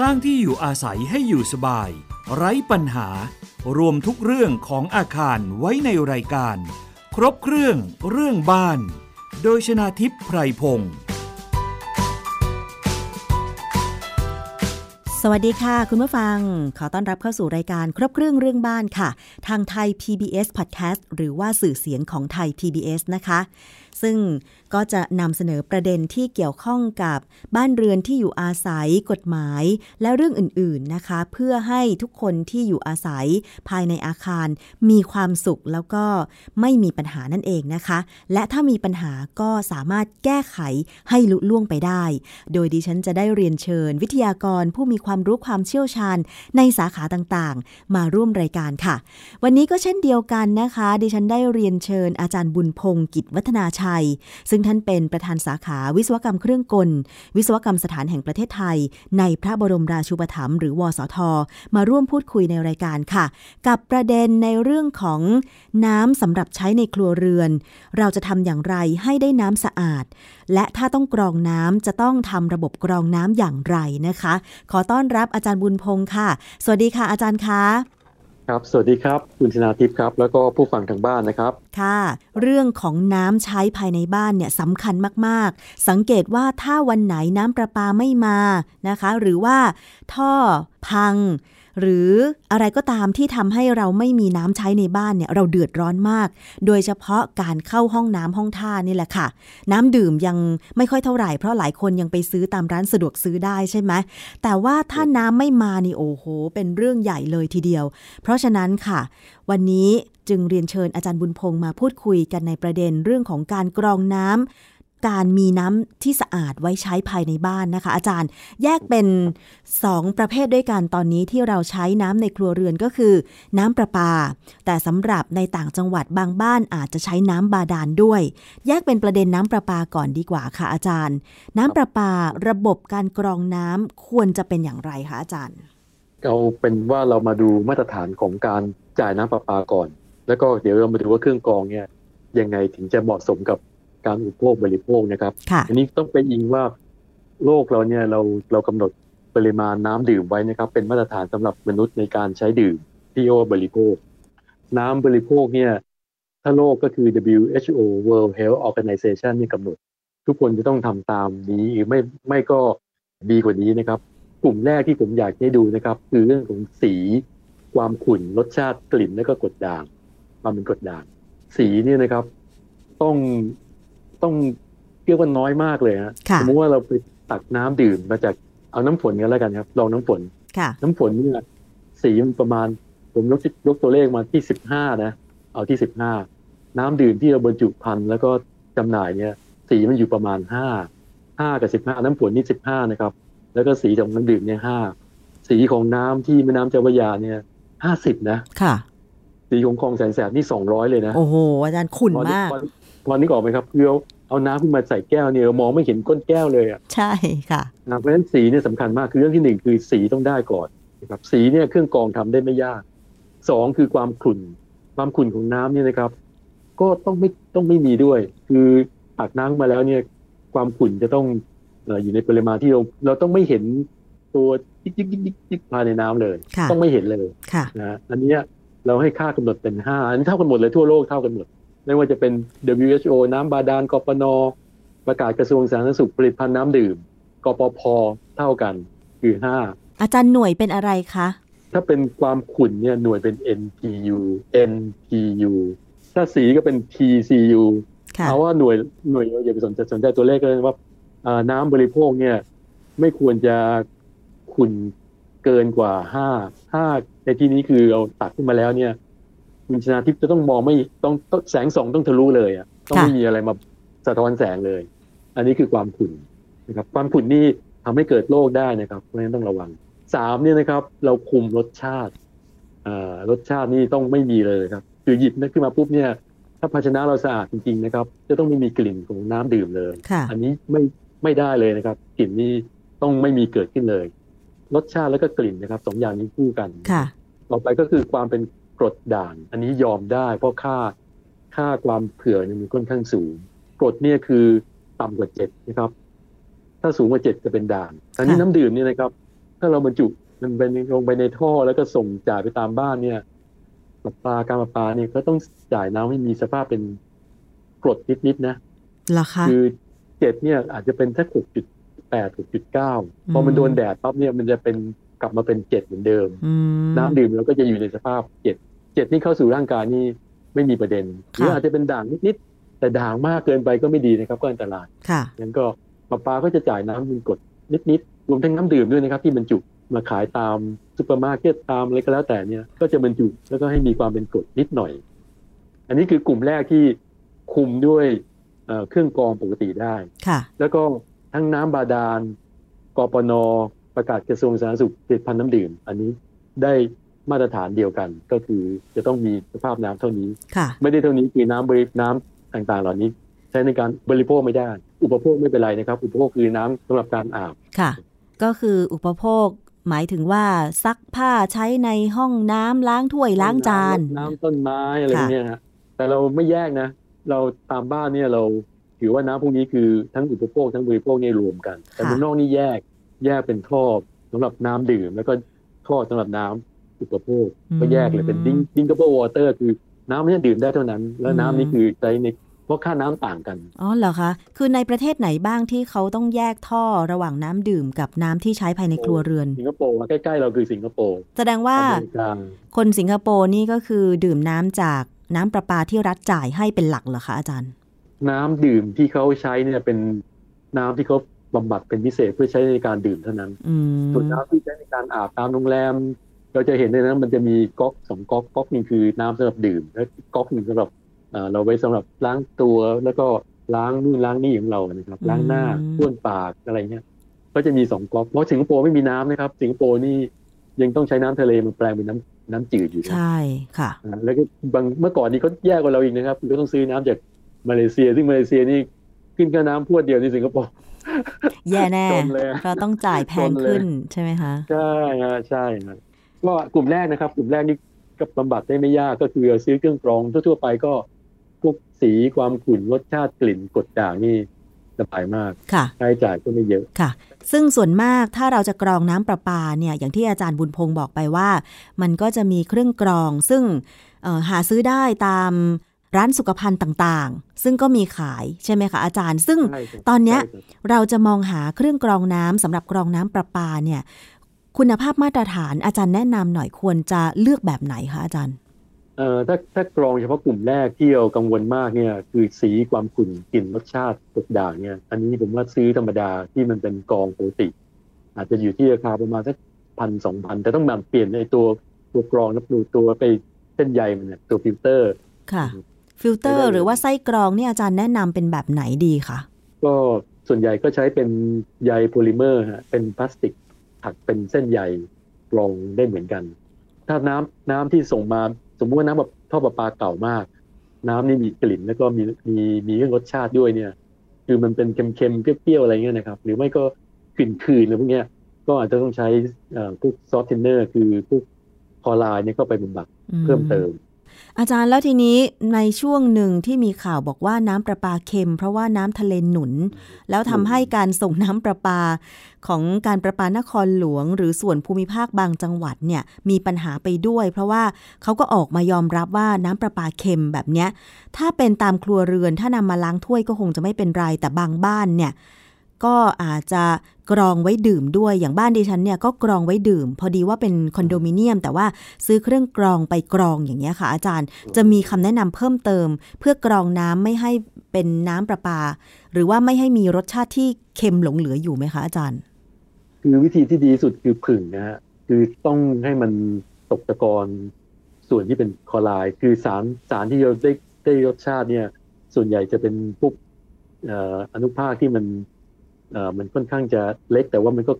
สร้างที่อยู่อาศัยให้อยู่สบาย ไร้ปัญหา รวมทุกเรื่องของอาคารไว้ในรายการ ครบเครื่องเรื่องบ้าน โดยชนาทิพย์ไพรพงศ์สวัสดีค่ะคุณผู้ฟัง ขอต้อนรับเข้าสู่รายการครบเครื่องเรื่องบ้านค่ะ ทางไทย PBS Podcast หรือว่าสื่อเสียงของไทย PBS นะคะ ซึ่ง ก็จะนำเสนอประเด็นที่เกี่ยวข้องกับบ้านเรือนที่อยู่อาศัยกฎหมาย และเรื่องอื่นๆนะคะ เพื่อให้ทุกคนที่อยู่อาศัยภายในอาคาร มีความสุขแล้วก็ไม่มีปัญหานั่นเองนะคะ และถ้ามีปัญหาก็สามารถแก้ไขให้ลุล่วงไปได้ โดยดิฉันจะได้เรียนเชิญ วิทยากรผู้มีความรู้ความเชี่ยวชาญ ในสาขาต่างๆ มาร่วมรายการค่ะ วันนี้ก็เช่นเดียวกันนะคะ ดิฉันได้เรียนเชิญอาจารย์บุญพงศ์กิจวัฒนาชัย ซึ่งท่านเป็นประธานสาขาวิศวกรรมเครื่องกล วิศวกรรมสถานแห่งประเทศไทย ในพระบรมราชูปถัมภ์หรือวสท มาร่วมพูดคุยในรายการค่ะ กับประเด็นในเรื่องของน้ำสำหรับใช้ในครัวเรือน เราจะทำอย่างไรให้ได้น้ำสะอาด และถ้าต้องกรองน้ำจะต้องทำระบบกรองน้ำอย่างไรนะคะ ขอต้อนรับอาจารย์บุญพงศ์ค่ะ สวัสดีค่ะอาจารย์คะ ครับ สวัสดีครับ คุณชนาทิพย์ครับ แล้วก็ผู้ฟังทางบ้านนะครับ ค่ะ เรื่องของน้ำใช้ภายในบ้านเนี่ยสำคัญมาก ๆ สังเกตว่าถ้าวันไหนน้ำประปาไม่มานะคะ หรือว่าท่อพัง หรืออะไรก็ตามที่ทำให้เราไม่มีน้ำใช้ในบ้านเนี่ยเราเดือดร้อนมาก โดยเฉพาะการเข้าห้องน้ำห้องท่านี่แหละค่ะ น้ำดื่มยังไม่ค่อยเท่าไหร่เพราะหลายคนยังไปซื้อตามร้านสะดวกซื้อได้ใช่ไหมแต่ว่าถ้าน้ำไม่มานี่โอ้โห เป็นเรื่องใหญ่เลยทีเดียว เพราะฉะนั้นค่ะ วันนี้จึงเรียนเชิญอาจารย์บุญพงศ์มาพูดคุยกันในประเด็นเรื่องของการกรองน้ำ การมีน้ำที่สะอาดไว้ใช้ภายในบ้านนะคะ อาจารย์แยกเป็น 2 ประเภทด้วยกันตอนนี้ที่เราใช้น้ำในครัวเรือนก็คือ น้ำประปา แต่สำหรับในต่างจังหวัดบางบ้านอาจจะใช้น้ำบาดาลด้วย แยกเป็นประเด็นน้ำประปาก่อนดีกว่าค่ะอาจารย์ น้ำประปาระบบการกรองน้ำควรจะเป็นอย่างไรคะอาจารย์เอาเป็นว่าเรามาดูมาตรฐานของการจ่ายน้ำประปาก่อน แล้วก็เดี๋ยวเรามาดูว่าเครื่องกรองเนี่ยยังไงถึงจะเหมาะสมกับ การอุปโภคบริโภคนะครับ อันนี้ต้องไปอิงว่าโลกเราเนี่ยเราเรากำหนดปริมาณน้ำดื่มไว้นะครับ เป็นมาตรฐานสำหรับมนุษย์ในการใช้ดื่มที่โอบริโภค น้ำบริโภคเนี่ยถ้าโลกก็คือ WHO World Health Organization นี่กำหนด ทุกคนจะต้องทำตามนี้หรือไม่ไม่ก็ดีกว่านี้นะครับ กลุ่มแรกที่ผมอยากให้ดูนะครับ คือเรื่องของสี ความขุ่นรสชาติกลิ่นและก็กรดด่าง ความเป็นกรดด่าง สีเนี่ยนะครับ ต้อง ต้องเรียกว่าน้อยมากเลยฮะสมมติว่าเราไปตักน้ำดื่มมาจากเอาน้ำฝนกันแล้วกันครับลองน้ำฝนน้ำฝนเนี่ยสีมันประมาณ ผมยกยกตัวเลขมาที่สิบห้านะ เอาที่สิบห้าน้ำดื่มที่เราบรรจุภัณฑ์แล้วก็จำหน่ายเนี่ย สีมันอยู่ประมาณห้าห้ากับสิบห้าน้ำฝนนี่สิบห้านะครับ แล้วก็สีของน้ำดื่มเนี่ยห้าสีของน้ำที่แม่น้ำเจ้าพระยาเนี่ยห้าสิบนะค่ะสีของคลองแสนแสบนี่สองร้อยเลยนะโอ้โหอาจารย์ขุ่นมากพอนึกออกไหมครับคือเอา เอาน้ำขึ้นมาใส่แก้วเนี่ยมองไม่เห็นก้นแก้วเลยอะใช่ค่ะเพราะฉะนั้นสีเนี่ยสำคัญมากคือเรื่องที่หนึ่งคือสีต้องได้ก่อนนะครับสีเนี่ยเครื่องกรองทำได้ไม่ยากสองคือความขุ่นความขุ่นของน้ำเนี่ยนะครับ ก็ต้องไม่ต้องไม่มีด้วย คือตักน้ำมาแล้วเนี่ย ความขุ่นจะต้องอยู่ในปริมาณที่เราเราต้องไม่เห็นตัวยิกยิกยิกยิกภายในน้ำเลย ต้องไม่เห็นเลยนะอันนี้เราให้ค่ากำหนดเป็นห้าอันนี้เท่ากันหมดเลยทั่วโลกเท่ากันหมด ไม่ว่าจะเป็น WHO น้ำบาดาลกปน ประกาศกระทรวงสาธารณสุขผลิตภัณฑ์น้ำดื่ม กปพเท่ากัน คือห้าอาจารย์หน่วยเป็นอะไรคะ ถ้าเป็นความขุ่นเนี่ยหน่วยเป็น NPU NPU ถ้าสีก็เป็น TCU เพราะว่าหน่วยหน่วยอย่าไปสนใจสนใจตัวเลขเลยว่าน้ำบริโภคเนี่ย ไม่ควรจะขุ่นเกินกว่าห้าห้าในที่นี้คือเราตัดขึ้นมาแล้วเนี่ย คุณชนาทิพย์จะต้องมองไม่ต้องแสงส่องต้องทะลุเลยอะต้องไม่มีอะไรมาสะท้อนแสงเลย อันนี้คือความขุ่นนะครับ ความขุ่นนี่ทำให้เกิดโรคได้นะครับเพราะฉะนั้นต้องระวังสามเนี่ยนะครับ เราคุมรสชาติรสชาตินี่ต้องไม่มีเลยครับคือหยิบนั่นขึ้นมาปุ๊บเนี่ย ถ้าภาชนะเราสะอาดจริงๆนะครับ จะต้องไม่มีกลิ่นของน้ำดื่มเลย อันนี้ไม่ไม่ได้เลยนะครับ กลิ่นนี้ต้องไม่มีเกิดขึ้นเลย รสชาติแล้วก็กลิ่นนะครับสองอย่างนี้คู่กันต่อไปก็คือความเป็น กรดด่าง อันนี้ยอมได้ เพราะค่าค่าความเผื่อเนี่ยมันค่อนข้างสูง กรดเนี่ยคือต่ำกว่าเจ็ดนะครับ ถ้าสูงกว่าเจ็ดจะเป็นด่างอันนี้น้ำดื่มเนี่ยนะครับถ้ถ้าเราบรรจุมันเป็นลงไปในท่อแล้วก็ส่งจ่ายไปตามบ้านเนี่ยประปาการประปาเนี่ยก็ต้องจ่ายน้ำให้มีสภาพเป็นกรดนิดๆนะหรอคะคือเจ็ดเนี่ยอาจจะเป็นแค่หกจุดแปดหกจุดเก้าพอมันโดนแดดปั๊บเนี่ยมันจะเป็นกลับมาเป็นเจ็ดเหมือนเดิม น้ำดื่มเราก็จะอยู่ในสภาพเจ็ด เจ็ดนี่เข้าสู่ร่างกายนี่ไม่มีประเด็นหรืออาจจะเป็นด่างนิดๆแต่ด่างมากเกินไปก็ไม่ดีนะครับ ก็อันตรายค่ะงั้นก็ประปาก็จะจ่ายน้ำเป็นกรดนิดๆรวมทั้งน้ำดื่มด้วยนะครับ ที่บรรจุมาขายตามซูเปอร์มาร์เก็ตตามอะไรก็แล้วแต่เนี่ย ก็จะบรรจุแล้วก็ให้มีความเป็นกรดนิดหน่อย อันนี้คือกลุ่มแรกที่คุมด้วยเครื่องกรองปกติได้ค่ะ แล้วก็ทั้งน้ำบาดาลกปนประกาศกระทรวงสาธารณสุขผลิตภัณฑ์น้ำดื่ม อันนี้ได้ มาตรฐานเดียวกัน ก็คือจะต้องมีสภาพน้ำเท่านี้ ไม่ได้เท่านี้คือน้ำบริน้ำต่างๆ เหล่านี้ ใช้ในการบริโภคไม่ได้ อุปโภคไม่เป็นไรนะครับ อุปโภคคือน้ำสำหรับการอาบค่ะ ก็คืออุปโภคหมายถึงว่าซักผ้าใช้ในห้องน้ำล้างถ้วยล้างจาน น้ำต้นไม้อะไรเงี้ยฮะแต่เราไม่แยกนะ เราตามบ้านเนี่ยเราถือว่าน้ำพวกนี้คือทั้งอุปโภคทั้งบริโภคนี่รวมกัน แต่เมืองนอกนี่แยกแยกเป็นท่อสำหรับน้ำดื่ม แล้วก็ท่อสำหรับน้ำ อุปโภคก็แยกเลยเป็น drinking กับ water คือน้ำนี่ดื่มได้เท่านั้น แล้วน้ำนี่คือใช้ในเพราะค่าน้ำต่างกัน อ๋อเหรอคะ คือในประเทศไหนบ้างที่เขาต้องแยกท่อระหว่างน้ำดื่มกับน้ำที่ใช้ภายในครัวเรือน สิงคโปร์ใกล้ๆเราคือสิงคโปร์ แสดงว่าคนสิงคโปร์นี่ก็คือดื่มน้ำจากน้ำประปาที่รัฐจ่ายให้เป็นหลักเหรอคะอาจารย์ น้ำดื่มที่เขาใช้เนี่ยเป็นน้ำที่เขาบำบัดเป็นพิเศษเพื่อใช้ในการดื่มเท่านั้นส่วนน้ำที่ใช้ในการอาบตามโรงแรม เราจะเห็นในนั้นมันจะมีก๊อกสองก๊อกก๊อกนึงคือน้ำสำหรับดื่ม และก๊อกหนึ่งสำหรับเราไว้สำหรับล้างตัวแล้วก็ล้างนู่นล้างนี่ของเรานะครับ ล้างหน้าบ้วนปากอะไรเงี้ยก็จะมีสองก๊อกเพราะสิงคโปร์ไม่มีน้ำนะครับ สิงคโปร์นี่ยังต้องใช้น้ำทะเลมาแปลงเป็นน้ำน้ำจืดอยู่ใช่ค่ะ แล้วก็บางเมื่อก่อนนี้เขาแย่กว่าเราอีกนะครับเราต้องซื้อน้ำจากมาเลเซีย ซึ่งมาเลเซียนี่ขึ้นค่าน้ำพวดเดียวในสิงคโปร์แย่แน่เราต้องจ่ายแพงขึ้นใช่ไหมคะ ใช่ฮะใช่ครับ ก็กลุ่มแรกนะครับ กลุ่มแรกนี่ก็บำบัดได้ไม่ยากก็คือซื้อเครื่องกรองทั่วๆไปก็พวกสีความขุ่นรสชาติกลิ่นกดด่างนี่สบายมากค่ะใช้จ่ายก็ไม่เยอะค่ะ ซึ่งส่วนมากถ้าเราจะกรองน้ำประปาเนี่ยอย่างที่อาจารย์บุญพงศ์บอกไปว่า มันก็จะมีเครื่องกรอง ซึ่งหาซื้อได้ตามร้านสุขภัณฑ์ต่างๆ ซึ่งก็มีขายใช่ไหมคะอาจารย์ ซึ่งตอนนี้เราจะมองหาเครื่องกรองน้ำสำหรับกรองน้ำประปาเนี่ย คุณภาพมาตรฐานอาจารย์แนะนำหน่อยควรจะเลือกแบบไหนคะอาจารย์เอ่อถ้าถ้ากรองเฉพาะกลุ่มแรกที่เรากังวลมากเนี่ยคือสีความขุ่นกลิ่นรสชาติกดด่างเนี่ย อันนี้ผมว่าซื้อธรรมดาที่มันเป็นกรองปกติ อาจจะอยู่ที่ราคาประมาณสักพันสองพันแต่ต้องแบบเปลี่ยนในตัวตัวกรองนับดูตัวไปเส้นใยมันเนี่ยตัวฟิลเตอร์ค่ะฟิลเตอร์หรือว่าไส้กรองเนี่ยอาจารย์แนะนำเป็นแบบไหนดีคะก็ส่วนใหญ่ก็ใช้เป็นใยโพลิเมอร์ฮะเป็นพลาสติก ถักเป็นเส้นใยกรองได้เหมือนกัน ถ้าน้ำน้ำที่ส่งมาสมมติว่าน้ำแบบท่อประปาเก่ามาก น้ำนี่มีกลิ่นแล้วก็มีมีมีเรื่องรสชาติด้วยเนี่ย คือมันเป็นเค็มๆเปรี้ยวๆอะไรเงี้ยนะครับ หรือไม่ก็กลิ่นคืนอะไรพวกเนี้ยก็อาจจะต้องใช้พวกซอสเทนเนอร์ คือพวกคอลายเนี่ยก็ไปบำบัดเพิ่มเติม อาจารย์แล้วทีนี้ในช่วงหนึ่งที่มีข่าวบอกว่าน้ำประปาเค็ม เพราะว่าน้ำทะเลหนุน แล้วทำให้การส่งน้ำประปาของการประปานครหลวง หรือส่วนภูมิภาคบางจังหวัดเนี่ยมีปัญหาไปด้วย เพราะว่าเขาก็ออกมายอมรับว่าน้ำประปาเค็มแบบเนี้ยถ้าเป็นตามครัวเรือนถ้านำมาล้างถ้วยก็คงจะไม่เป็นไรแต่บางบ้านเนี่ย ก็อาจจะกรองไว้ดื่มด้วยอย่างบ้านดิฉันเนี่ยก็กรองไว้ดื่ม พอดีว่าเป็นคอนโดมิเนียม แต่ว่าซื้อเครื่องกรองไปกรองอย่างเงี้ยค่ะ อาจารย์จะมีคำแนะนำเพิ่มเติม เพื่อกรองน้ำไม่ให้เป็นน้ำประปา หรือว่าไม่ให้มีรสชาติที่เค็มหลงเหลืออยู่ไหมคะอาจารย์ คือวิธีที่ดีสุดคือผึ่งนะฮะคือต้องให้มันตกตะกอนส่วนที่เป็นคอลายคือสารสารที่เราได้ได้รสชาติเนี่ย ส่วนใหญ่จะเป็นพวกอนุภาคที่มัน มันค่อนข้างจะเล็กแต่ว่ามันก็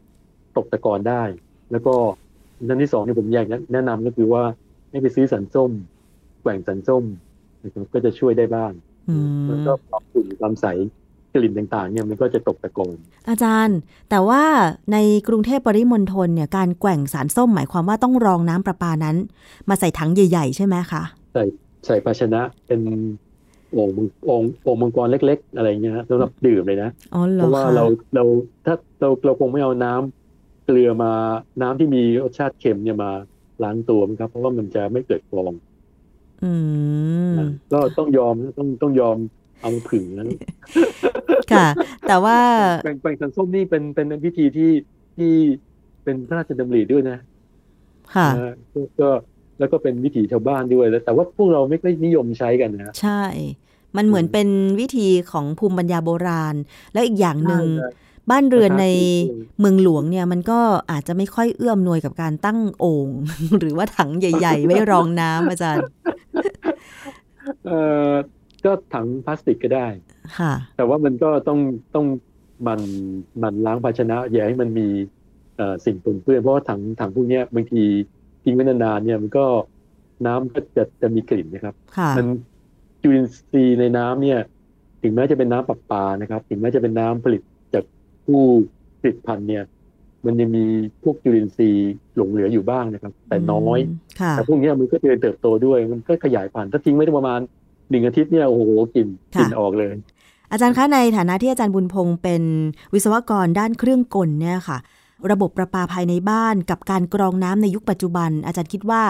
ตกตะกอนได้ แล้วก็นันที่สองที่ผมอยากแนะนำก็คือว่าให้ไปซื้อสันส้มแกว่งสันส้มนะครับก็จะช่วยได้บ้างมันก็ความฝุ่นความใสกลิ่นต่างๆเนี่ยมันก็จะตกตะกอนอาจารย์ แต่ว่าในกรุงเทพปริมณฑลเนี่ยการแกว่งสารส้มหมายความว่าต้องรองน้ำประปานั้น มาใส่ถังใหญ่ ๆ ใช่ไหมคะใส่ใส่ภาชนะเป็น โอ่งโอ่งโอ่งมังกรเล็ก ๆ อะไรเงี้ยสำหรับดื่มเลยนะเพราะว่าเราเราถ้าเราเราคงไม่เอาน้เกลือมาน้ำที่มีรสชาติเค็มเนี่ยมาล้างตัวครับ เพราะว่ามันจะไม่เกิดฟองอืมก็ต้องยอมต้องต้องยอมเอาผึ่งนั้นค่ะ แต่ว่าแบ่งแบ่งสันส้มนี่เป็นเป็นวิธีที่ที่เป็นพระราชดำริด้วยนะ ค่ะก็แล้วก็เป็นวิถีชาวบ้านด้วยแล้ว แต่ว่าพวกเราไม่ค่อยนิยมใช้กันนะ ใช่ มันเหมือนเป็นวิธีของภูมิปัญญาโบราณ แล้วอีกอย่างหนึ่งบ้านเรือนในเมืองหลวงเนี่ยมันก็อาจจะไม่ค่อยเอื้อมหน่วยกับการตั้งโอ่งหรือว่าถังใหญ่ ๆ ไว้รองน้ำอาจารย์เอ่อก็ถังพลาสติกก็ได้ค่ะ แต่ว่ามันก็ต้องต้องมันมันล้างภาชนะ อย่าให้มันมีเอ่อสิ่งปนเปื้อนเพราะว่าถังถังพวกนี้บางทีทิ้งไว้นานๆเนี่ยมันก็น้ำก็จะจะมีกลิ่นนะครับ มัน จุลินทรีย์ในน้ำเนี่ย ถึงแม้จะเป็นน้ำประปานะครับ ถึงแม้จะเป็นน้ำผลิตจากผู้ผลิตพันธุ์เนี่ย มันยังมีพวกจุลินทรีย์หลงเหลืออยู่บ้างนะครับ แต่น้อยแต่พวกนี้มันก็จะเติบโตด้วย มันก็ขยายพันธุ์ถ้าทิ้งไว้ประมาณหนึ่งอาทิตย์เนี่ยโอ้โหกลิ่นกลิ่นออกเลย อาจารย์คะในฐานะที่อาจารย์บุญพงศ์เป็นวิศวกรด้านเครื่องกลเนี่ยค่ะ ระบบประปาภายในบ้าน กับการกรองน้ำในยุคปัจจุบัน อาจารย์คิดว่า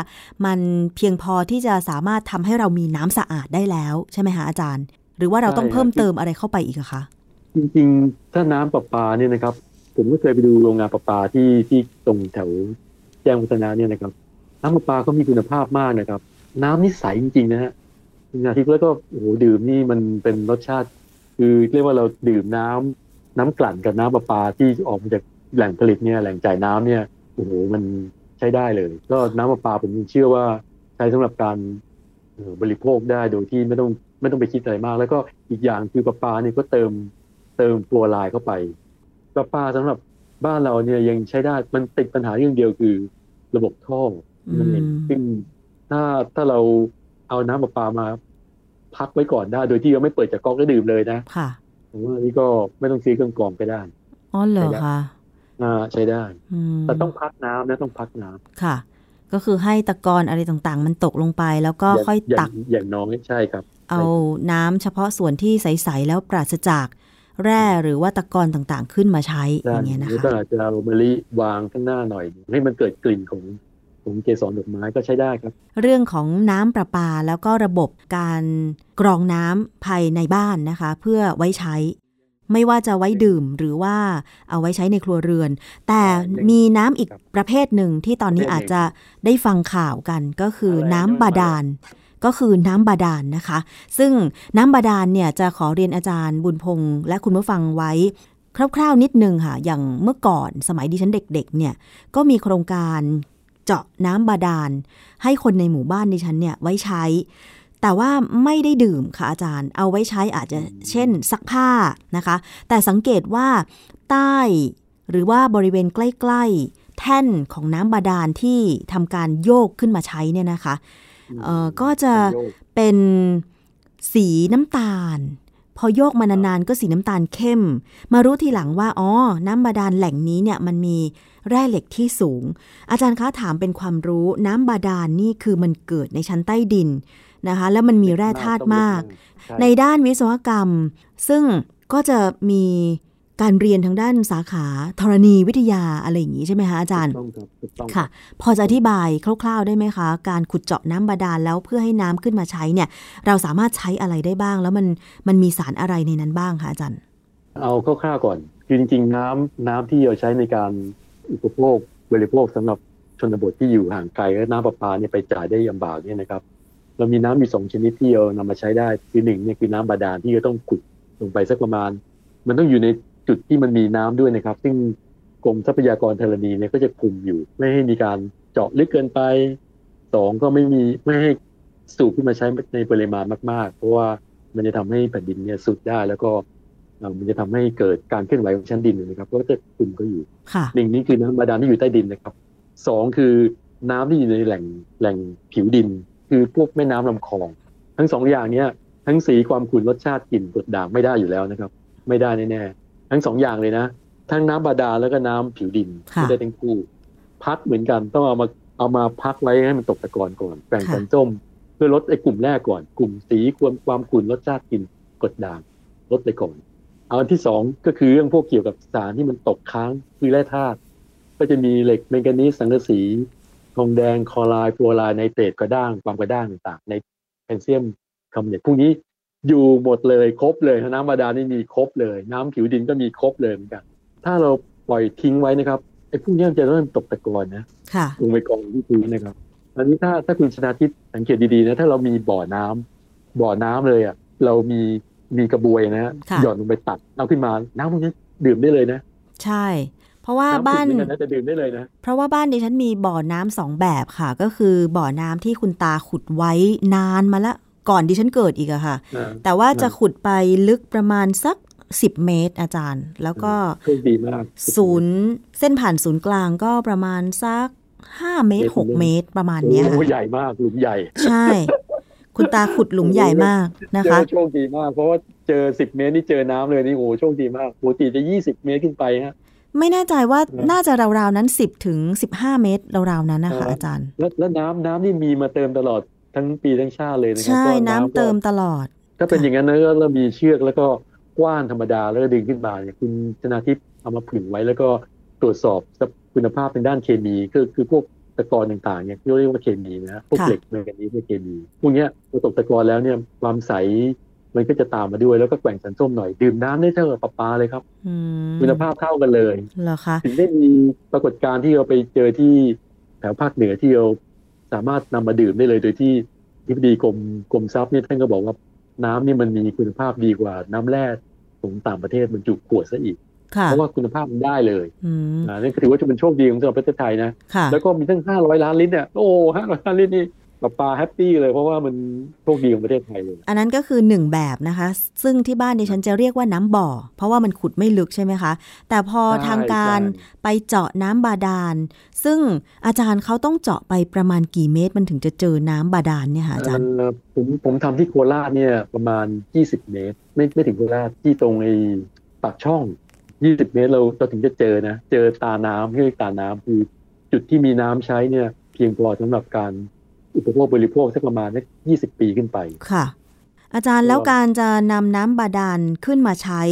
มันเพียงพอที่จะสามารถทำให้เรามีน้ำสะอาดได้แล้วใช่ไหมคะอาจารย์ หรือว่าเราต้องเพิ่มเติมอะไรเข้าไปอีกคะจริงๆ ถ้าน้ำประปาเนี่ยนะครับ ผมก็เคยไปดูโรงงานประปาที่ที่ตรงแถวแจ้งวัฒนะเนี่ยนะครับ น้ำประปาก็มีคุณภาพมากนะครับ น้ำนี่ใสจริงๆนะฮะนาทีแล้วก็โอ้โหดื่มนี่มันเป็นรสชาติ คือเรียกว่าเราดื่มน้ำน้ำกลั่นกับน้ำประปาที่ออกมาจาก แหล่งผลิตเนี่ยแหล่งจ่ายน้ำเนี่ยโอ้โหมันใช้ได้เลย ก็น้ำประปาผมเชื่อว่าใช้สำหรับการบริโภคได้โดยที่ไม่ต้องไม่ต้องไปคิดอะไรมาก แล้วก็อีกอย่างคือประปาเนี่ยก็เติมเติมฟลูออไรด์เข้าไปประปาสำหรับบ้านเราเนี่ยยังใช้ได้มันติดปัญหาเรื่องเดียวคือระบบท่อนั่นเองซึ่งถ้าถ้าเราเอาน้ำประปามาพักไว้ก่อนได้ โดยที่เราไม่เปิดจากก๊อกแล้วดื่มเลยนะค่ะผมว่านี่ก็ไม่ต้องซื้อเครื่องกรองไปได้อ๋อเหรอคะ อ่าใช้ได้ แต่ต้องพักน้ำนะต้องพักน้ำค่ะ ก็คือให้ตะกอนอะไรต่างๆ มันตกลงไป แล้วก็ค่อยตักอย่างน้อยใช่ครับ เอาน้ำเฉพาะส่วนที่ใสๆแล้วปราศจากแร่หรือว่าตะกอนต่างๆ ขึ้นมาใช้อย่างเงี้ยนะคะหรืออาจจะเอามะลิวางข้างหน้าหน่อย ให้มันเกิดกลิ่นของของเกสรดอกไม้ก็ใช้ได้ครับ เรื่องของน้ำประปาแล้วก็ระบบการกรองน้ำภายในบ้านนะคะ เพื่อไว้ใช้ ไม่ว่าจะไว้ดื่มหรือว่าเอาไว้ใช้ในครัวเรือน แต่มีน้ำอีกประเภทหนึ่งที่ตอนนี้อาจจะได้ฟังข่าวกันก็คือน้ำบาดาล ก็คือน้ำบาดาลนนะคะ ซึ่งน้ำบาดาลเนี่ยจะขอเรียนอาจารย์บุญพงษ์และคุณผู้ฟังไว้คร่าวๆนิดนึงค่ะ อย่างเมื่อก่อนสมัยดิฉันเด็กๆ เนี่ยก็มีโครงการเจาะน้ำบาดาล ให้คนในหมู่บ้านดิฉันเนี่ยไว้ใช้ แต่ว่าไม่ได้ดื่มค่ะอาจารย์ เอาไว้ใช้อาจจะเช่นซักผ้านะคะ แต่สังเกตว่าใต้หรือว่าบริเวณใกล้ๆ แท่นของน้ำบาดาลที่ทำการโยกขึ้นมาใช้เนี่ยนะคะเอ่อก็จะเป็นสีน้ำตาล พอโยกมานานๆก็สีน้ำตาลเข้ม มารู้ทีหลังว่าอ๋อน้ำบาดาลแหล่งนี้เนี่ยมันมีแร่เหล็กที่สูง อาจารย์คะถามเป็นความรู้น้ำบาดาลนี่คือมันเกิดในชั้นใต้ดิน นะคะแล้วมันมีแร่ธาตุมาก ในด้านวิศวกรรม ซึ่งก็จะมีการเรียนทางด้านสาขาธรณีวิทยาอะไรอย่างนี้ใช่ไหมคะอาจารย์ค่ะ พอจะอธิบายคร่าวๆได้ไหมคะ การขุดเจาะน้ำบาดาลแล้วเพื่อให้น้ำขึ้นมาใช้เนี่ย เราสามารถใช้อะไรได้บ้าง แล้วมันมันมีสารอะไรในนั้นบ้างคะอาจารย์ เอาคร่าวๆก่อนคือจริงๆ น้ำน้ำที่เราใช้ในการอุปโภคบริโภคสำหรับชนบทที่อยู่ห่างไกลและน้ำประปาเนี่ยไปจ่ายได้ลำบากเนี่ยนะครับ เรามีน้ำมีสองชนิดที่เรานำมาใช้ได้คือหนึ่งเนี่ยคือน้ำบาดาลที่จะต้องขุดลงไปสักประมาณ มันต้องอยู่ในจุดที่มันมีน้ำด้วยนะครับ ซึ่งกรมทรัพยากรธรณีเนี่ยก็จะคุมอยู่ ไม่ให้มีการเจาะลึกเกินไปสองก็ไม่มีไม่ให้สูบขึ้นมาใช้ในปริมาณมากๆ เพราะว่ามันจะทำให้แผ่นดินเนี่ยสุดได้แล้วก็มันจะทำให้เกิดการเคลื่อนไหวของชั้นดินนะครับก็จะคุมก็อยู่หนึ่งนี้คือน้ำบาดาลที่อยู่ใต้ดินนะครับสองคือน้ำที่อยู่ในแหล่งแหล่งผิวดิน คือพวกแม่น้ำลำคลอง ทั้งสองอย่างเนี้ยทั้งสีความขุ่นรสชาติกลิ่นกดด่างไม่ได้อยู่แล้วนะครับ ไม่ได้แน่ๆทั้งสองอย่างเลยนะ ทั้งน้ำบาดาลแล้วก็น้ำผิวดินไม่ได้ทั้งคู่ พักเหมือนกันต้องเอามาเอามาพักไว้ให้มันตกตะกอนก่อนแบ่งกันส้มเพื่อลดไอ้กลุ่มแรกก่อน กลุ่มสีความความขุ่นรสชาติกลิ่นกดด่างลดไปก่อนเอาอันที่สองก็คือเรื่องพวกเกี่ยวกับสารที่มันตกค้างคือแร่ธาตุก็จะมีเหล็กแมงกานีสสังกะสี ทองแดงคอลายฟลูออไรด์ไนเตรตกระด้างความกระด้างต่างๆ ในแคลเซียมคาร์บอเนตพวกนี้อยู่หมดเลยครบเลยน้ำบาดาลนี่มีครบเลย น้ำผิวดินก็มีครบเลยเหมือนกัน ถ้าเราปล่อยทิ้งไว้นะครับไอ้พวกนี้จะเริ่มตกตะกอนนะลงไปกองที่พื้นนะครับอันนี้ถ้าถ้าคุณชนาทิพสังเกตดีๆนะถ้าเรามีบ่อน้ำบ่อน้ำเลยอะเรามีมีกระบวยนะหย่อนลงไปตัดเอาขึ้นมาน้ำพวกนี้ดื่มได้เลยนะ ใช่ เพราะว่าบ้านจะดื่มได้เลยนะเพราะว่าบ้านดิฉันมีบ่อน้ำสองแบบค่ะ ก็คือบ่อน้ำที่คุณตาขุดไว้นานมาละ ก่อนดิฉันเกิดอีกอะค่ะ แต่ว่าจะขุดไปลึกประมาณสักสิบเมตรอาจารย์ แล้วก็ดีมากศูนย์เส้นผ่านศูนย์กลางก็ประมาณสักห้าเมตรหกเมตรประมาณนี้ค่ะใหญ่มากหลุมใหญ่ ใช่ คุณตาขุดหลุมใหญ่มากนะคะโชคดีมากเพราะว่าเจอสิบเมตรนี่เจอน้ำเลยนี่โอ้โชคดีมากปกติจะยี่สิบเมตรขึ้นไปฮะ ไม่แน่ใจว่าน่าจะราวๆนั้นสิบถึงสิบห้าเมตรราวๆนั้นนะคะอาจารย์ แล้วน้ำน้ำนี่มีมาเติมตลอดทั้งปีทั้งชาติเลยนะครับใช่น้ำเติมตลอด ถ้าเป็นอย่างนั้นก็เรามีเชือกแล้วก็กว้านธรรมดาแล้วก็ดึงขึ้นมาเนี่ยคุณชนาทิพย์เอามาผึ่งไว้แล้วก็ตรวจสอบคุณภาพทางด้านเคมีคือคือพวกตะกอนต่างๆเนี่ยที่เรียกว่าเคมีนะพวกเหล็กเมกันนี้พวกเคมีพวกนี้พอตกตะกอนแล้วเนี่ยความใส มันก็จะตามมาด้วยแล้วก็แกว่งสันส้มหน่อยดื่มน้ำได้เท่ากับปลาปลาเลยครับคุณภาพเท่ากันเลยเหรอคะถึงได้มีปรากฏการณ์ที่เราไปเจอที่แถวภาคเหนือที่เราสามารถนำมาดื่มได้เลย โดยที่ทิบดีกรมกรมทรัพย์เนี่ยท่านก็บอกว่าน้ำนี่มันมีคุณภาพดีกว่าน้ำแร่ของต่างประเทศมันจุขวดซะอีกเพราะว่าคุณภาพมันได้เลยอ่านี่ถือว่าจะเป็นโชคดีของสำหรับประเทศไทยนะ แล้วก็มีตั้งห้าร้อยล้านลิตรเนี่ย โอ้ห้าร้อยล้านลิตรนี่ ปลาปลาแฮปปี้เลยเพราะว่ามันโชคดีของประเทศไทยเลยอันนั้นก็คือหนึ่งแบบนะคะ ซึ่งที่บ้านดิฉันจะเรียกว่าน้ำบ่อ เพราะว่ามันขุดไม่ลึกใช่ไหมคะ แต่พอทางการไปเจาะน้ำบาดาล ซึ่งอาจารย์เขาต้องเจาะไปประมาณกี่เมตร มันถึงจะเจอน้ำบาดาลเนี่ยค่ะอาจารย์ผมผมทำที่โคราชเนี่ยประมาณ 20 เมตร ไม่ไม่ถึงโคราชที่ตรงไอ้ปากช่อง 20 เมตรเราเราถึงจะเจอนะ เจอตาน้ำที่เรียกตาน้ำคือจุดที่มีน้ำใช้เนี่ยเพียงพอสำหรับการ อุปโภคบริโภคสักประมาณยี่สิบปีขึ้นไปค่ะ อาจารย์แล้วการจะนำน้ำบาดาลขึ้นมาใช้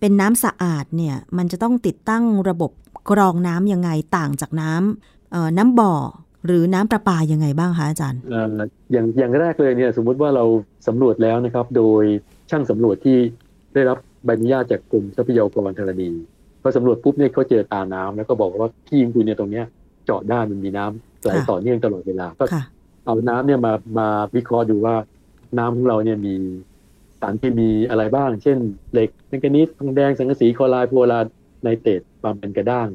เป็นน้ำสะอาดเนี่ยมันจะต้องติดตั้งระบบกรองน้ำยังไงต่างจากน้ำน้ำบ่อหรือน้ำประปายังไงบ้างคะอาจารย์อย่างอย่างแรกเลยเนี่ยสมมุติว่าเราสำรวจแล้วนะครับ โดยช่างสำรวจที่ได้รับใบอนุญาตจากกรมทรัพยากรธรณีพอสำรวจปุ๊บเนี่ยเขาเจอตาน้ำแล้วก็บอกว่าที่ยิงคุณเนี่ยตรงเนี้ยเจาะได้มันมีน้ำไหลต่อเนื่องตลอดเวลาก็ เอาน้ำเนี่ยมามาวิเคราะห์ดูว่าน้ำของเราเนี่ยมีสารเคมีอะไรบ้าง เช่น เหล็กแมงกานีสทองแดงสังกะสีคลอไรด์ฟลูออไรด์ไนเตรตความเป็นกระด้าง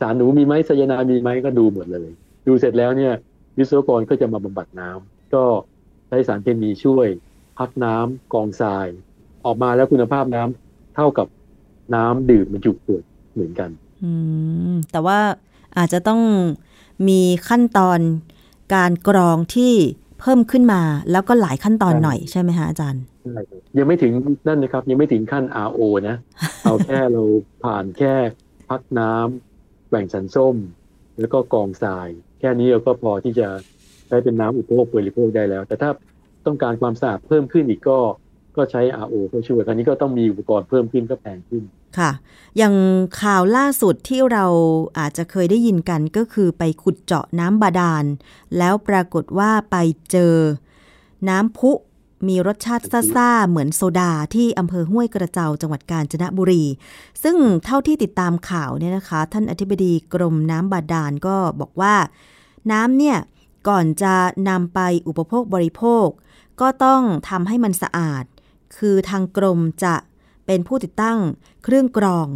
สารหนูมีไหมไซยานามีไหมก็ดูหมดเลย ดูเสร็จแล้วเนี่ย วิศวกรก็จะมาบำบัดน้ำก็ใช้สารเคมีช่วย พักน้ำกองทราย ออกมาแล้วคุณภาพน้ำเท่ากับน้ำดื่มบรรจุขวดเหมือนกัน อืมแต่ว่าอาจจะต้องมีขั้นตอน การกรองที่เพิ่มขึ้นมาแล้วก็หลายขั้นตอนหน่อยใช่ไหมฮะอาจารย์ยังไม่ถึงนั่นนะครับ ยังไม่ถึงขั้น RO นะ เอาแค่เราผ่านแค่พักน้ำแหว่งสันส้ม แล้วก็กองทราย แค่นี้เราก็พอที่จะได้เป็นน้ำอุปโภคบริโภคได้แล้ว แต่ถ้าต้องการความสะอาดเพิ่มขึ้นอีกก็ก็ใช้ RO เพื่อช่วยคราวนี้ก็ต้องมีอุปกรณ์เพิ่มขึ้นก็แพงขึ้น ค่ะ อย่างข่าวล่าสุดที่เราอาจจะเคยได้ยินกันก็คือไปขุดเจาะน้ำบาดาล แล้วปรากฏว่าไปเจอ น้ำพุมีรสชาติซ่าๆเหมือนโซดาที่อำเภอห้วยกระเจ้าจังหวัดกาญจนบุรี ซึ่งเท่าที่ติดตามข่าวเนี่ยนะคะ ท่านอธิบดีกรมน้ำบาดาลก็บอกว่า น้ำเนี่ยก่อนจะนำไปอุปโภคบริโภค ก็ต้องทำให้มันสะอาด คือทางกรมจะ เป็นผู้ติดตั้งเครื่องกรอง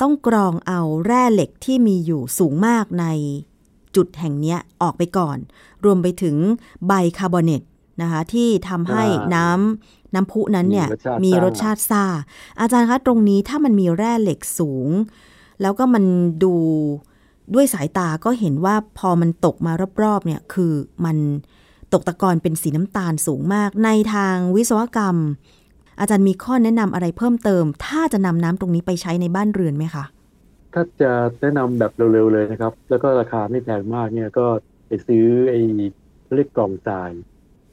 ต้องกรองเอาแร่เหล็กที่มีอยู่สูงมากในจุดแห่งนี้ออกไปก่อน รวมไปถึงใบคาร์บอเนตนะคะที่ทำให้น้ำน้ำพุนั้นเนี่ยมีรสชาติซ่า อาจารย์คะตรงนี้ถ้ามันมีแร่เหล็กสูง แล้วก็มันดูด้วยสายตาก็เห็นว่าพอมันตกมารอบๆเนี่ยคือมันตกตะกอนเป็นสีน้ำตาลสูงมาก ในทางวิศวกรรม อาจารย์มีข้อแนะนำอะไรเพิ่มเติม ถ้าจะนำน้ำตรงนี้ไปใช้ในบ้านเรือนไหมคะถ้าจะแนะนำแบบเร็วๆเลยนะครับ แล้วก็ราคาไม่แพงมากเนี่ยก็ไปซื้อไอ้เรียกกรองทราย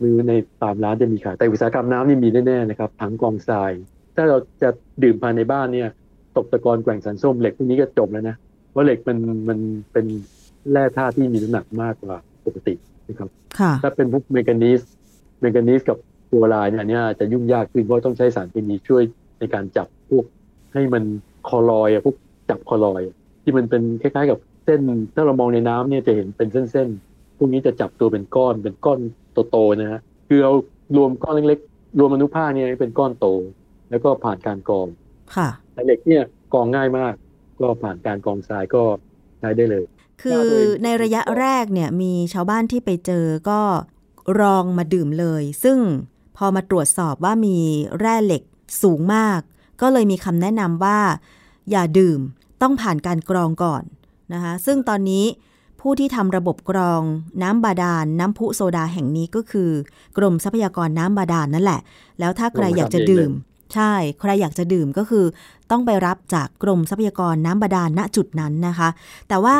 มือในตามร้านจะมีขายแต่อุตสาหกรรมน้ำนี่มีแน่ๆนะครับถังกรองทราย ถ้าเราจะดื่มภายในบ้านเนี่ย ตกตะกอนแกว่งสารส้มเหล็กพวกนี้ก็จบแล้วนะเพราะเหล็กมันมันเป็นแร่ธาตุที่มีน้ำหนักมากกว่าปกตินะครับถ้าเป็นพวกแมงกานีสแมงกานีสกับ ตัวลายเนี่ยเนี่ยจะยุ่งยากขึ้นเพราะต้องใช้สารเคมีช่วยในการจับพวกให้มันคอลอยอะพวกจับคอลอย ที่มันเป็นคล้ายๆกับเส้นถ้าเรามองในน้ำเนี่ยจะเห็นเป็นเส้นๆพวกนี้จะจับตัวเป็นก้อนเป็นก้อนโตๆนะฮะคือเอารวมก้อนเล็กๆ รวมอนุภาคเนี่ยเป็นก้อนโต แล้วก็ผ่านการกรองค่ะแต่เหล็กเนี่ยกรองง่ายมาก ก็ผ่านการกรองทรายก็ใช้ได้เลย คือในระยะแรกเนี่ยมีชาวบ้านที่ไปเจอก็รองมาดื่มเลย ซึ่ง พอมาตรวจสอบว่ามีแร่เหล็กสูงมาก ก็เลยมีคำแนะนำว่า อย่าดื่มต้องผ่านการกรองก่อนนะคะซึ่งตอนนี้ผู้ที่ทำระบบกรองน้ำบาดาลน้ำพุโซดาแห่งนี้ก็คือ กรมทรัพยากรน้ำบาดาลนั่นแหละ แล้วถ้าใครอยากจะดื่ม ใช่ ใครอยากจะดื่มก็คือ ต้องไปรับจากกรมทรัพยากรน้ำบาดาลณจุดนั้นนะคะ แต่ว่า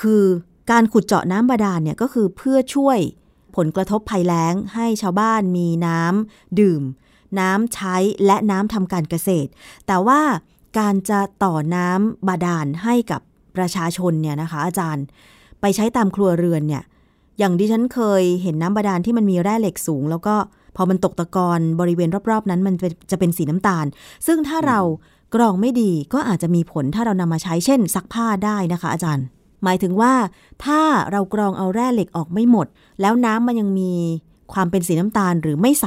คือการขุดเจาะน้ำบาดาลเนี่ยก็คือเพื่อช่วย ผลกระทบภัยแล้ง ให้ชาวบ้านมีน้ำดื่ม น้ำใช้และน้ำทำการเกษตร แต่ว่าการจะต่อน้ำบาดาลให้กับประชาชนเนี่ยนะคะ อาจารย์ไปใช้ตามครัวเรือนเนี่ย อย่างที่ฉันเคยเห็นน้ำบาดาลที่มันมีแร่เหล็กสูง แล้วก็พอมันตกตะกอนบริเวณรอบๆ นั้นมันจะเป็นสีน้ำตาล ซึ่งถ้าเรากรองไม่ดีก็อาจจะมีผลถ้าเรานำมาใช้เช่น ซักผ้าได้นะคะ อาจารย์ หมายถึงว่าถ้าเรากรองเอาแร่เหล็กออกไม่หมด แล้วน้ำมันยังมีความเป็นสีน้ำตาลหรือไม่ใส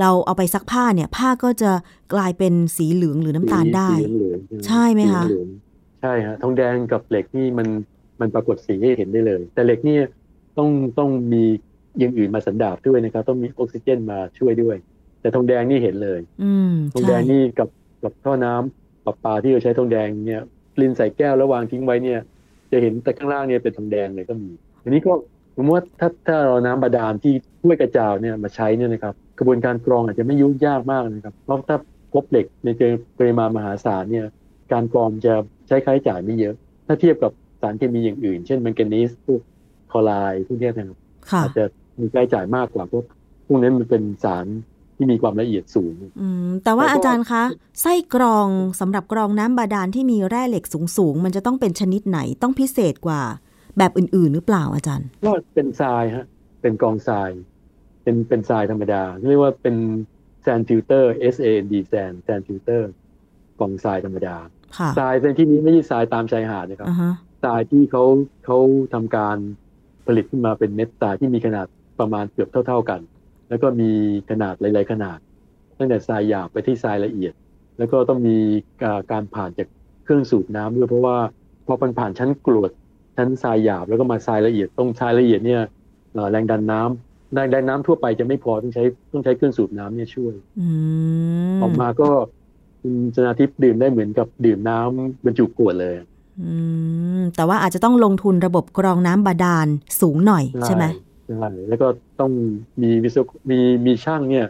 เราเอาไปซักผ้าเนี่ย ผ้าก็จะกลายเป็นสีเหลืองหรือน้ำตาลได้ ใช่ไหมคะใช่ฮะทองแดงกับเหล็กนี่มันมันปรากฏสีให้เห็นได้เลย แต่เหล็กนี่ต้องต้องมีอย่างอื่นมาสันดาบด้วยนะครับ ต้องมีออกซิเจนมาช่วยด้วย แต่ทองแดงนี่เห็นเลยทองแดงนี่กับกับท่อน้ำประปาที่เราใช้ทองแดงเนี่ยลินใส่แก้วแล้ววางทิ้งไว้เนี่ย จะเห็นแต่ข้างล่างเนี่ยเป็นทองแดงเลยก็มีอันนี้ก็สมมติว่าถ้าถ้าเราน้ำบาดาลที่ช่วยกระจาวเนี่ยมาใช้เนี่ยนะครับกระบวนการกรองอาจจะไม่ยุ่งยากมากนะครับเพราะถ้าพบเหล็กในปริมาณมหาศาลเนี่ยการกรองจะใช้ค่าใช้จ่ายไม่เยอะ ถ้าเทียบกับสารเคมีอย่างอื่น เช่นแมงกานีสพวกคลอไรด์พวกนี้นะครับอาจจะมีค่าใช้จ่ายมากกว่าพวกพวกนั้นมันเป็นสาร ที่มีความละเอียดสูง อืมแต่ว่าอาจารย์คะไส้กรองสำหรับกรองน้ำบาดาลที่มีแร่เหล็กสูงๆมันจะต้องเป็นชนิดไหนต้องพิเศษกว่าแบบอื่น ๆ หรือเปล่าอาจารย์ ก็เป็นทรายฮะ เป็นกรองทราย เป็นเป็นทรายธรรมดาเรียกว่าเป็นแซนฟิลเตอร์ S A N D แซนแซนฟิลเตอร์กรองทรายธรรมดาทรายในที่นี้ไม่ใช่ทรายตามชายหาดนะครับทรายที่เขาเขาทำการผลิตขึ้นมาเป็นเม็ดทรายที่มีขนาดประมาณเกือบเท่า ๆกัน แล้วก็มีขนาดหลาย ๆ ขนาด ตั้งแต่ทรายหยาบไปที่ทรายละเอียด แล้วก็ต้องมีการผ่านจากเครื่องสูบน้ำด้วยเพราะว่าพอมันผ่านชั้นกรวดชั้นทรายหยาบแล้วก็มาทรายละเอียดตรงทรายละเอียดเนี่ยแรงดันน้ำแรงดันน้ำทั่วไปจะไม่พอต้องใช้ต้องใช้เครื่องสูบน้ำเนี่ยช่วยออกมาก็คุณชนาทิพย์ดื่มได้เหมือนกับดื่มน้ำบรรจุขวดเลยแต่ว่าอาจจะต้องลงทุนระบบกรองน้ำบาดาลสูงหน่อยใช่ไหม ใช่แล้วก็ต้องมีวิศวมีมีช่างเนี่ย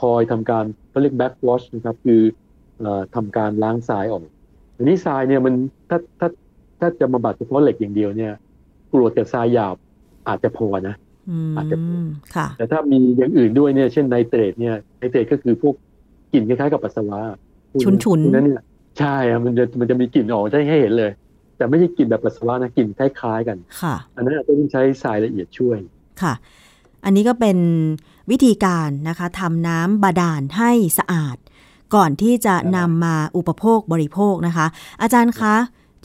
คอยทำการเขาเรียกแบ็กวอชนะครับ คือทำการล้างทรายออกอันนี้ทรายเนี่ยมันถ้าถ้าถ้าจะมาบัดเฉพาะเหล็กอย่างเดียวเนี่ยกรวดกับทรายหยาบอาจจะพอนะอาจจะค่ะ แต่ถ้ามีอย่างอื่นด้วยเนี่ย เช่นไนเตรตเนี่ยไนเตรตก็คือพวกกลิ่นคล้ายๆกับปัสสาวะฉุนๆนั้นเนี่ยใช่อะมันจะมันจะมีกลิ่นออกได้ให้เห็นเลย แต่ไม่ใช่กลิ่นแบบปัสสาวะนะกลิ่นคล้ายๆกัน ค่ะ อันนั้นจะต้องใช้ทรายละเอียดช่วย ค่ะ อันนี้ก็เป็นวิธีการนะคะทำน้ำบาดาลให้สะอาด ก่อนที่จะนำมาอุปโภคบริโภคนะคะ อาจารย์คะ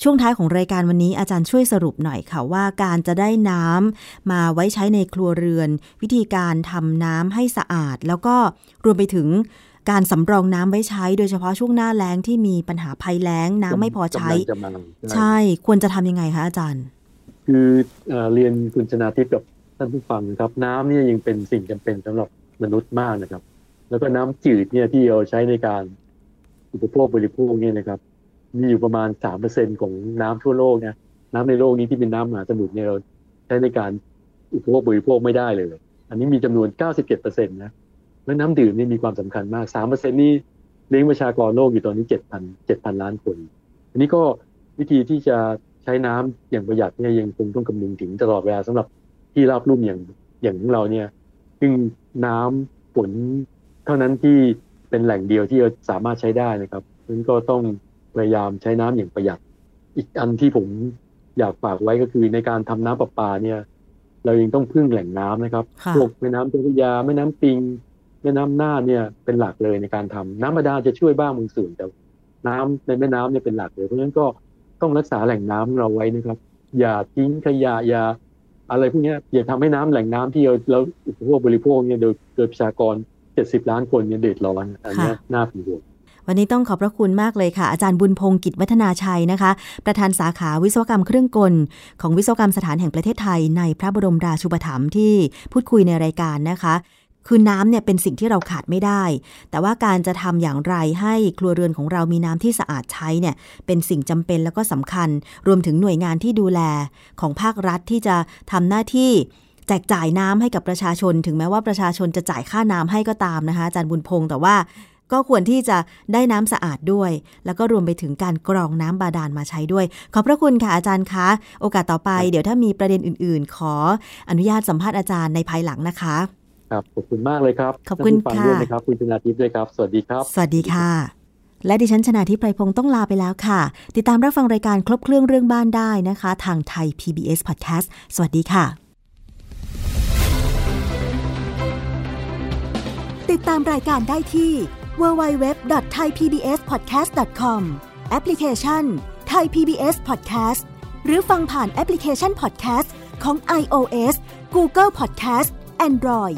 ช่วงท้ายของรายการวันนี้อาจารย์ช่วยสรุปหน่อยค่ะว่าการจะได้น้ำมาไว้ใช้ในครัวเรือน วิธีการทำน้ำให้สะอาด แล้วก็รวมไปถึงการสำรองน้ำไว้ใช้ โดยเฉพาะช่วงหน้าแล้งที่มีปัญหาภัยแล้งน้ำไม่พอใช้ ใช่ ควรจะทำยังไงคะอาจารย์ คือเรียนคุณชนาทิพย์กับ ท่านผู้ฟังครับ น้ำเนี่ยยังเป็นสิ่งจำเป็นสำหรับมนุษย์มากนะครับ แล้วก็น้ำจืดเนี่ยที่เราใช้ในการอุปโภคบริโภคเนี่ยนะครับ มีอยู่ประมาณสามเปอร์เซ็นของน้ำทั่วโลกนะน้ำในโลกนี้ที่เป็นน้ำมหาสมุทรเนี่ยเราใช้ในการอุปโภคบริโภคไม่ได้เลย อันนี้มีจำนวนเก้าสิบเจ็ดเปอร์เซ็นต์นะแล้วน้ำดื่มนี่มีความสำคัญมากสามเปอร์เซ็นนี่เลี้ยงประชากรโลกอยู่ตอนนี้เจ็ดพันเจ็ดพันล้านคน อันนี้ก็วิธีที่จะใช้น้ำอย่างประหยัดเนี่ยยังคงต้องคำนึงถึงตลอดเวลาสำหรับ ที่ราบลุ่มอย่างอย่างของเราเนี่ย ซึ่งน้ำฝนเท่านั้นที่เป็นแหล่งเดียวที่เราสามารถใช้ได้นะครับนั้นก็ต้องพยายามใช้น้ำอย่างประหยัด อีกอันที่ผมอยากฝากไว้ก็คือในการทำน้ำประปาเนี่ย เรายังต้องพึ่งแหล่งน้ำนะครับพวกแม่น้ำเจ้าพระยาแม่น้ำปิงแม่น้ำน่านเนี่ยเป็นหลักเลยในการทำน้ำบาดาลจะช่วยบ้างบางส่วนแต่น้ำในแม่น้ำเนี่ยเป็นหลักเลยเพราะฉะนั้นก็ต้องรักษาแหล่งน้ำเราไว้นะครับ อย่าทิ้งขยะอย่า อะไรพวกนี้อย่าทำให้น้ำแหล่งน้ำที่เราเราอุปโภคบริโภคเนี่ยโดยโดยประชากรเจ็ดสิบล้านคนเนี่ยเดือดร้อนอันนี้น่าเป็นห่วงวันนี้ต้องขอบพระคุณมากเลยค่ะ อาจารย์บุญพงศ์กิจวัฒนาชัยนะคะ ประธานสาขาวิศวกรรมเครื่องกล ของวิศวกรรมสถานแห่งประเทศไทย ในพระบรมราชูปถัมภ์ที่พูดคุยในรายการนะคะ คือน้ำเนี่ยเป็นสิ่งที่เราขาดไม่ได้ แต่ว่าการจะทำอย่างไรให้ครัวเรือนของเรามีน้ำที่สะอาดใช้เนี่ยเป็นสิ่งจำเป็นแล้วก็สำคัญ รวมถึงหน่วยงานที่ดูแลของภาครัฐที่จะทำหน้าที่แจกจ่ายน้ำให้กับประชาชน ถึงแม้ว่าประชาชนจะจ่ายค่าน้ำให้ก็ตามนะคะอาจารย์บุญพงศ์แต่ว่าก็ควรที่จะได้น้ำสะอาดด้วย แล้วก็รวมไปถึงการกรองน้ำบาดาลมาใช้ด้วย ขอบพระคุณค่ะอาจารย์คะ โอกาสต่อไป เดี๋ยวถ้ามีประเด็นอื่น ๆ ขออนุญาตสัมภาษณ์อาจารย์ในภายหลังนะคะ ครับขอบคุณมากเลยครับขอบคุณค่ะด้วยนะครับคุณชนาทิพย์ด้วยครับ สวัสดีครับ สวัสดีค่ะ และดิฉันชนาทิพย์ไพรพงศ์ต้องลาไปแล้วค่ะ ติดตามรับฟังรายการครบเครื่องเรื่องบ้านได้นะคะ ทางไทย PBS Podcast สวัสดีค่ะ ติดตามรายการได้ที่ www.thaipbspodcast.com แอปพลิเคชัน Thai PBS Podcast หรือฟังผ่านแอปพลิเคชัน Podcast ของ iOS Google Podcast Android